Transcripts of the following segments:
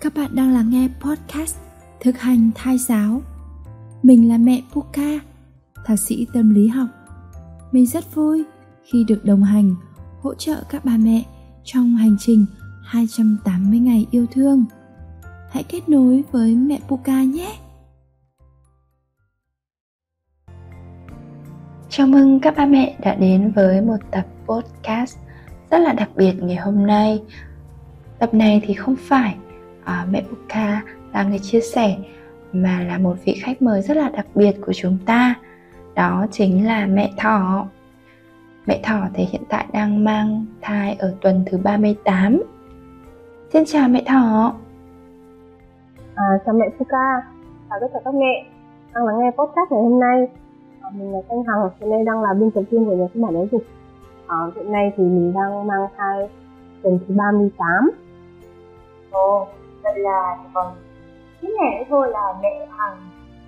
Các bạn đang lắng nghe podcast Thực hành thai giáo. Mình là mẹ Puka, thạc sĩ tâm lý học. Mình rất vui khi được đồng hành, hỗ trợ các bà mẹ trong hành trình 280 ngày yêu thương. Hãy kết nối với mẹ Puka nhé. Chào mừng các ba mẹ đã đến với một tập podcast rất là đặc biệt ngày hôm nay. Tập này thì không phải uh, mẹ Buka là người chia sẻ mà là một vị khách mời rất là đặc biệt của chúng ta. Đó chính là mẹ Thỏ. Mẹ Thỏ thì hiện tại đang mang thai ở tuần thứ 38. Xin chào mẹ Thỏ. À, chào mẹ Buka chào tất cả các mẹ đang lắng nghe podcast ngày hôm nay. À, mình là Thanh Hằng, hiện nay đang là biên tập viên của nhà xuất bản giáo dục. À, hiện nay thì mình đang mang thai tuần thứ 38. Ồ, là còn ít ngày nữa thôi là mẹ Hằng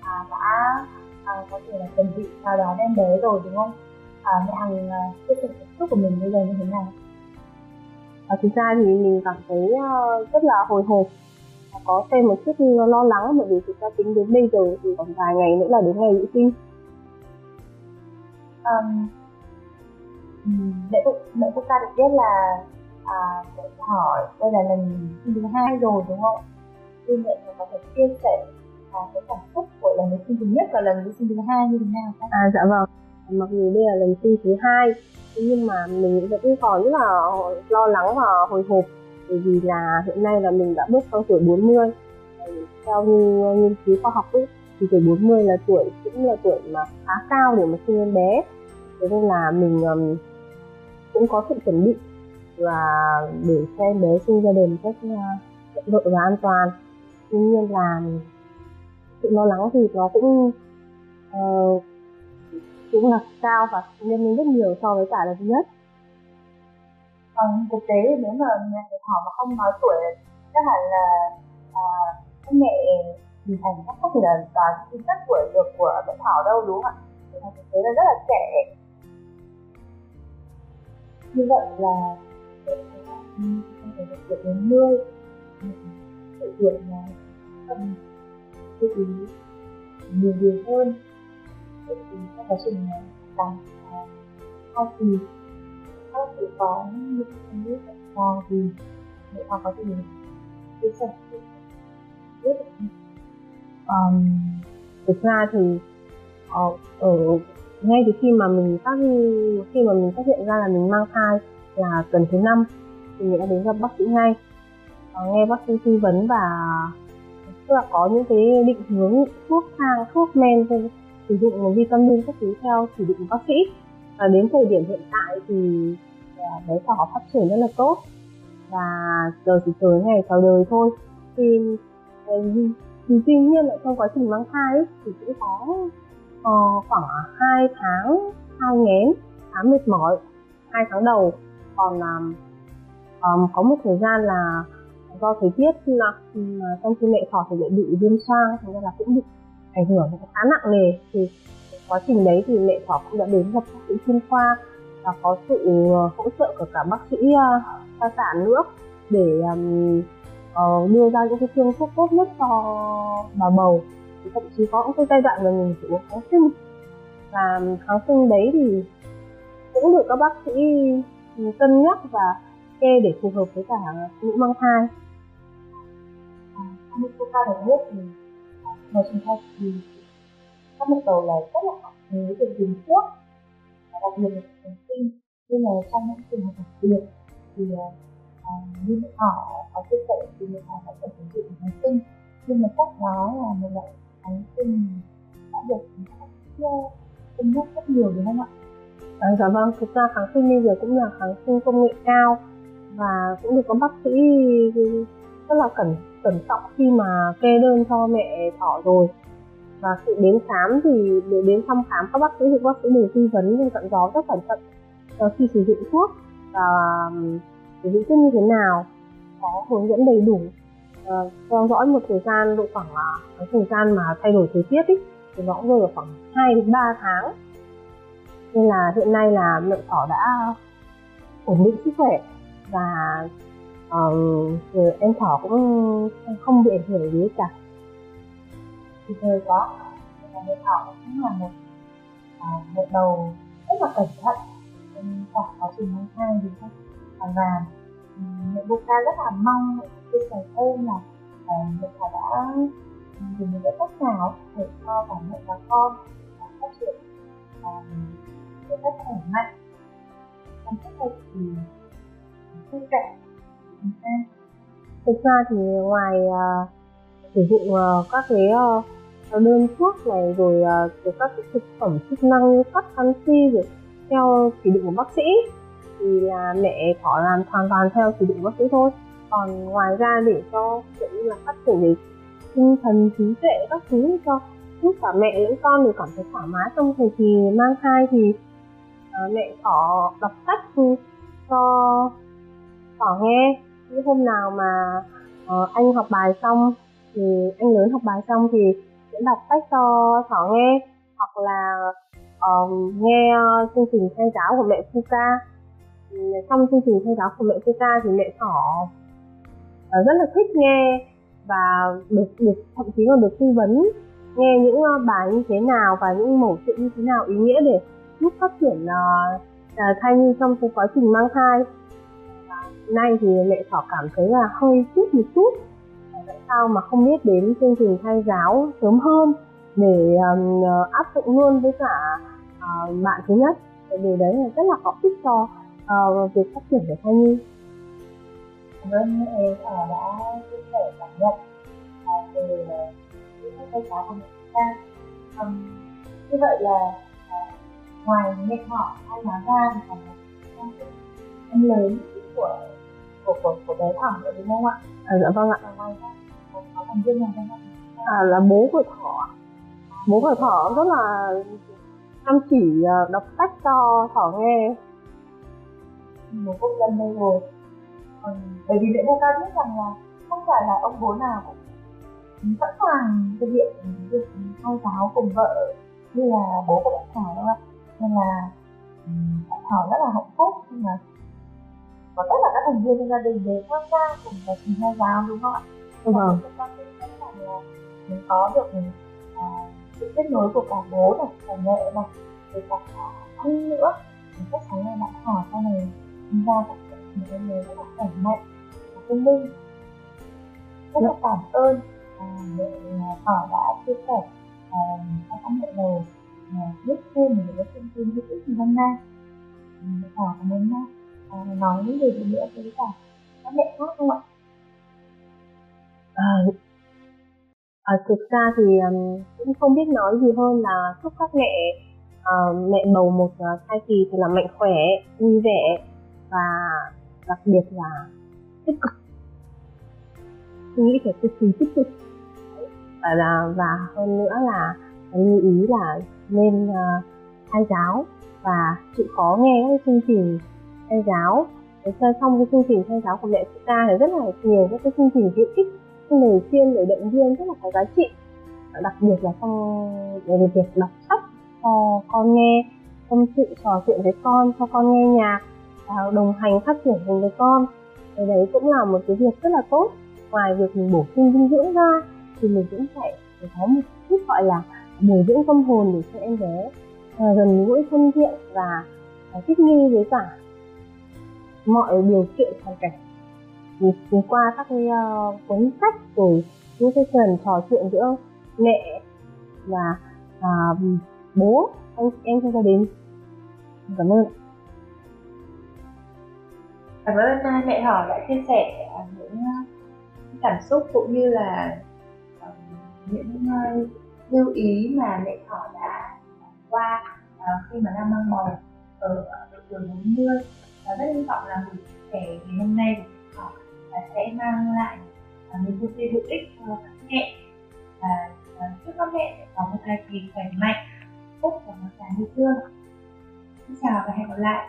à, đã à, có thể là chuẩn bị chào đón em bé rồi đúng không? À, mẹ Hằng à, chia sẻ cảm xúc của mình bây giờ như thế nào? À, thực ra thì mình cảm thấy uh, rất là hồi hộp có thêm một chút lo lắng bởi vì thực ra tính đến bây giờ thì còn vài ngày nữa là đến ngày vệ sinh um, mẹ mẹ quốc gia được biết là à, hỏi. Đây là lần sinh thứ hai rồi đúng không? Thì mẹ có thể chia sẻ à, cái cảm xúc của lần sinh thứ nhất và lần sinh thứ hai như thế nào không? À dạ vâng, mặc dù đây là lần sinh thứ hai nhưng mà mình vẫn còn rất là lo lắng và hồi hộp. Bởi vì là hiện nay là mình đã bước sang tuổi 40 theo như nghiên cứu khoa học ấy, thì tuổi 40 là tuổi cũng là tuổi mà khá cao để mà sinh em bé. Thế nên là mình um, cũng có sự chuẩn bị và để cho em bé sinh ra đời một cách uh, thuận lợi và an toàn. Tuy nhiên là sự lo lắng thì nó cũng uh, cũng là cao và nhân lên rất nhiều so với cả lần thứ nhất còn thực tế thì nếu mà nhà thỏ mà không nói tuổi chắc hẳn là à, các mẹ hình thành chắc không thể là toán chính xác tuổi được của mẹ thỏ đâu đúng không ạ? Thực tế là rất là trẻ. Như vậy là không thể được tuổi bốn mươi sự việc là tâm chú ý nhiều điều hơn để trong quá trình làm hai kỳ các sự có những cái biết tại sao thì để họ có thể chia sẻ biết um, thực ra thì ở, ở ngay từ khi mà mình phát khi mà mình phát hiện ra là mình mang thai là tuần thứ năm thì mình đã đến gặp bác sĩ ngay. Nghe bác sĩ tư vấn và tức là có những cái định hướng thuốc thang thuốc men sử dụng vitamin các thứ theo chỉ định của bác sĩ. Và đến thời điểm hiện tại thì à, bé thỏ phát triển rất là tốt. Và giờ chỉ chờ ngày chào đời thôi. Thì, ờ, thì tuy nhiên là trong quá trình mang thai ấy, thì cũng có uh, khoảng 2 tháng hai nghén khá mệt mỏi hai tháng đầu. Còn um, um, có một thời gian là do thời tiết là ừ, mà trong khi mẹ thỏ thì lại bị viêm xoang thành ra là cũng bị ảnh hưởng khá nặng nề. Thì quá trình đấy thì mẹ thỏ cũng đã đến gặp bác sĩ chuyên khoa và có sự ờ, hỗ trợ của cả bác sĩ uh, khoa sản nữa để um, uh, đưa ra những cái phương thuốc tốt nhất cho bà bầu. Thì thậm chí có những cái giai đoạn mà mình chỉ uống kháng sinh. Và kháng sinh đấy thì cũng được các bác sĩ ừ, cân nhắc và kê để phù hợp với cả ờ, phụ mang thai. À, như cô ta được biết thì ngoài chúng ta thì các mẹ bầu là rất là hạn chế việc dùng thuốc và đặc biệt là kháng sinh nhưng mà trong những trường hợp đặc biệt thì ờ, à, như mẹ họ có chia sẻ thì mẹ họ có thể sử dụng kháng sinh nhưng mà cách đó là một loại kháng sinh đã được cân nhắc rất nhiều đúng không ạ? À, dạ vâng, thực ra kháng sinh bây giờ cũng là kháng sinh công nghệ cao và cũng được các bác sĩ rất là cẩn cẩn trọng khi mà kê đơn cho mẹ thỏ rồi. Và sự đến khám thì để đến thăm khám các bác sĩ thì các bác sĩ đều tư vấn nhưng cận gió rất cẩn thận ờ, khi sử dụng thuốc và sử dụng thuốc như thế nào có hướng dẫn đầy đủ uh, theo dõi một thời gian độ khoảng là cái thời gian mà thay đổi thời tiết ý, thì nó cũng rơi vào khoảng 2 đến 3 tháng. Nên là hiện nay là mẹ thỏ đã ổn định sức khỏe và um, em thỏ cũng không bị ảnh hưởng gì cả. Thì thời có và mẹ thỏ cũng là một uh, một đầu rất là cẩn thận. Trong cả quá trình mang thai thì không và mẹ ca rất là mong chia sẻ thêm là uh, mẹ thỏ đã dùng những cái cách nào để cho cả mẹ và con phát triển um, một cách khỏe mạnh. Trong sức khỏe thì vui vẻ thực ra thì ngoài uh, sử dụng uh, các cái uh, đơn thuốc này rồi uh, các cái thực phẩm chức năng như sắt canxi rồi theo chỉ định của bác sĩ thì là mẹ có làm hoàn toàn theo chỉ định bác sĩ thôi. Còn ngoài ra để cho kiểu như là phát triển về tinh thần trí tuệ các thứ cho giúp cả mẹ lẫn con đều cảm thấy thoải mái trong thời kỳ mang thai thì uh, mẹ có đọc sách cho bỏ nghe những hôm nào mà uh, anh học bài xong thì anh lớn học bài xong thì sẽ đọc sách cho thỏ nghe hoặc là uh, nghe chương trình thay giáo của mẹ Fuka ừ, trong chương trình thay giáo của mẹ Fuka thì mẹ thỏ uh, rất là thích nghe và được được thậm chí còn được tư vấn nghe những uh, bài như thế nào và những mẫu chuyện như thế nào ý nghĩa để giúp phát triển uh, uh, thai nhi trong cái quá trình mang thai nay thì mẹ thỏ cảm thấy là hơi tiếc một chút. Tại sao mà không biết đến chương trình thay giáo sớm hơn để um, áp dụng luôn với cả uh, bạn thứ nhất? Điều đấy là rất là có ích cho uh, việc phát triển của thai nhi. Cảm ơn mẹ thỏ đã chia sẻ cảm nhận về cái thay giáo của mẹ chúng ta. Um, như vậy là uh, ngoài mẹ thỏ hay nói ra thì còn một em lớn của của của, của bé thỏ nữa đúng không ạ? À, dạ vâng ạ. Ngoài ra có thành viên nào không? À, là bố của thỏ. Bố của thỏ rất là chăm chỉ à, đọc sách cho thỏ nghe. Một công dân đây rồi. Bởi vì lễ vô ca biết rằng là không phải là ông bố nào cũng sẵn sàng thực hiện việc thay giáo cùng vợ như là bố của bạn thỏ đâu ạ nên là thỏ rất là hạnh phúc nhưng mà và tất cả các thành viên trong gia đình đều tham gia cùng quá trình theo giáo đúng không ạ? Vâng. Chúng ta rất là mình có được uh, sự kết nối của cả bố này, cả mẹ này, rồi cả anh nữa. Thì chắc chắn là bạn hỏi sau này sinh ra các một người rất là khỏe mạnh và thông minh. Rất là cảm ơn mẹ Thỏ đã chia sẻ cho các mẹ uh, biết thêm về những thông tin hữu ích ngày hôm nay. Mẹ Thỏ cảm ơn à, Ờ, nói những điều gì nữa với cả các mẹ khác không ạ? À, à, thực ra thì um, cũng không biết nói gì hơn là chúc các mẹ uh, mẹ bầu một uh, thai kỳ thì là mạnh khỏe, vui vẻ và đặc biệt là tích cực. Tôi nghĩ phải cực kỳ tích cực và là và hơn nữa là lưu ý là nên uh, thay giáo và chịu khó nghe các chương trình thay giáo. Để chơi xong cái chương trình thay giáo của mẹ chúng ta thì rất là nhiều các cái chương trình hữu ích những lời khuyên lời động viên rất là có giá trị. Đặc biệt là trong về việc đọc sách cho con nghe, tâm sự, trò chuyện với con, cho con nghe nhạc à, đồng hành phát triển cùng với con. Cái đấy cũng là một cái việc rất là tốt. Ngoài việc mình bổ sung dinh dưỡng ra thì mình cũng phải có một chút gọi là bồi dưỡng tâm hồn để cho em bé à, gần gũi thân thiện và à, thích nghi với cả mọi điều kiện hoàn cảnh. Thì qua các cái uh, cuốn sách rồi những cái phần trò chuyện giữa mẹ và uh, bố anh em trong gia đình. Cảm ơn. Cảm ơn à, mẹ hỏi đã chia sẻ à, những cảm xúc cũng như là ờ, những ờ, lưu ý mà mẹ thỏ đã qua khi mà đang mang bầu ở độ tuổi 40 và rất hy vọng là buổi trẻ ngày hôm nay của họ sẽ mang lại những thông tin hữu ích cho các mẹ. Và ờ, chúc các mẹ có một thai kỳ khỏe mạnh, phúc và một trái yêu thương xin chào và hẹn gặp lại.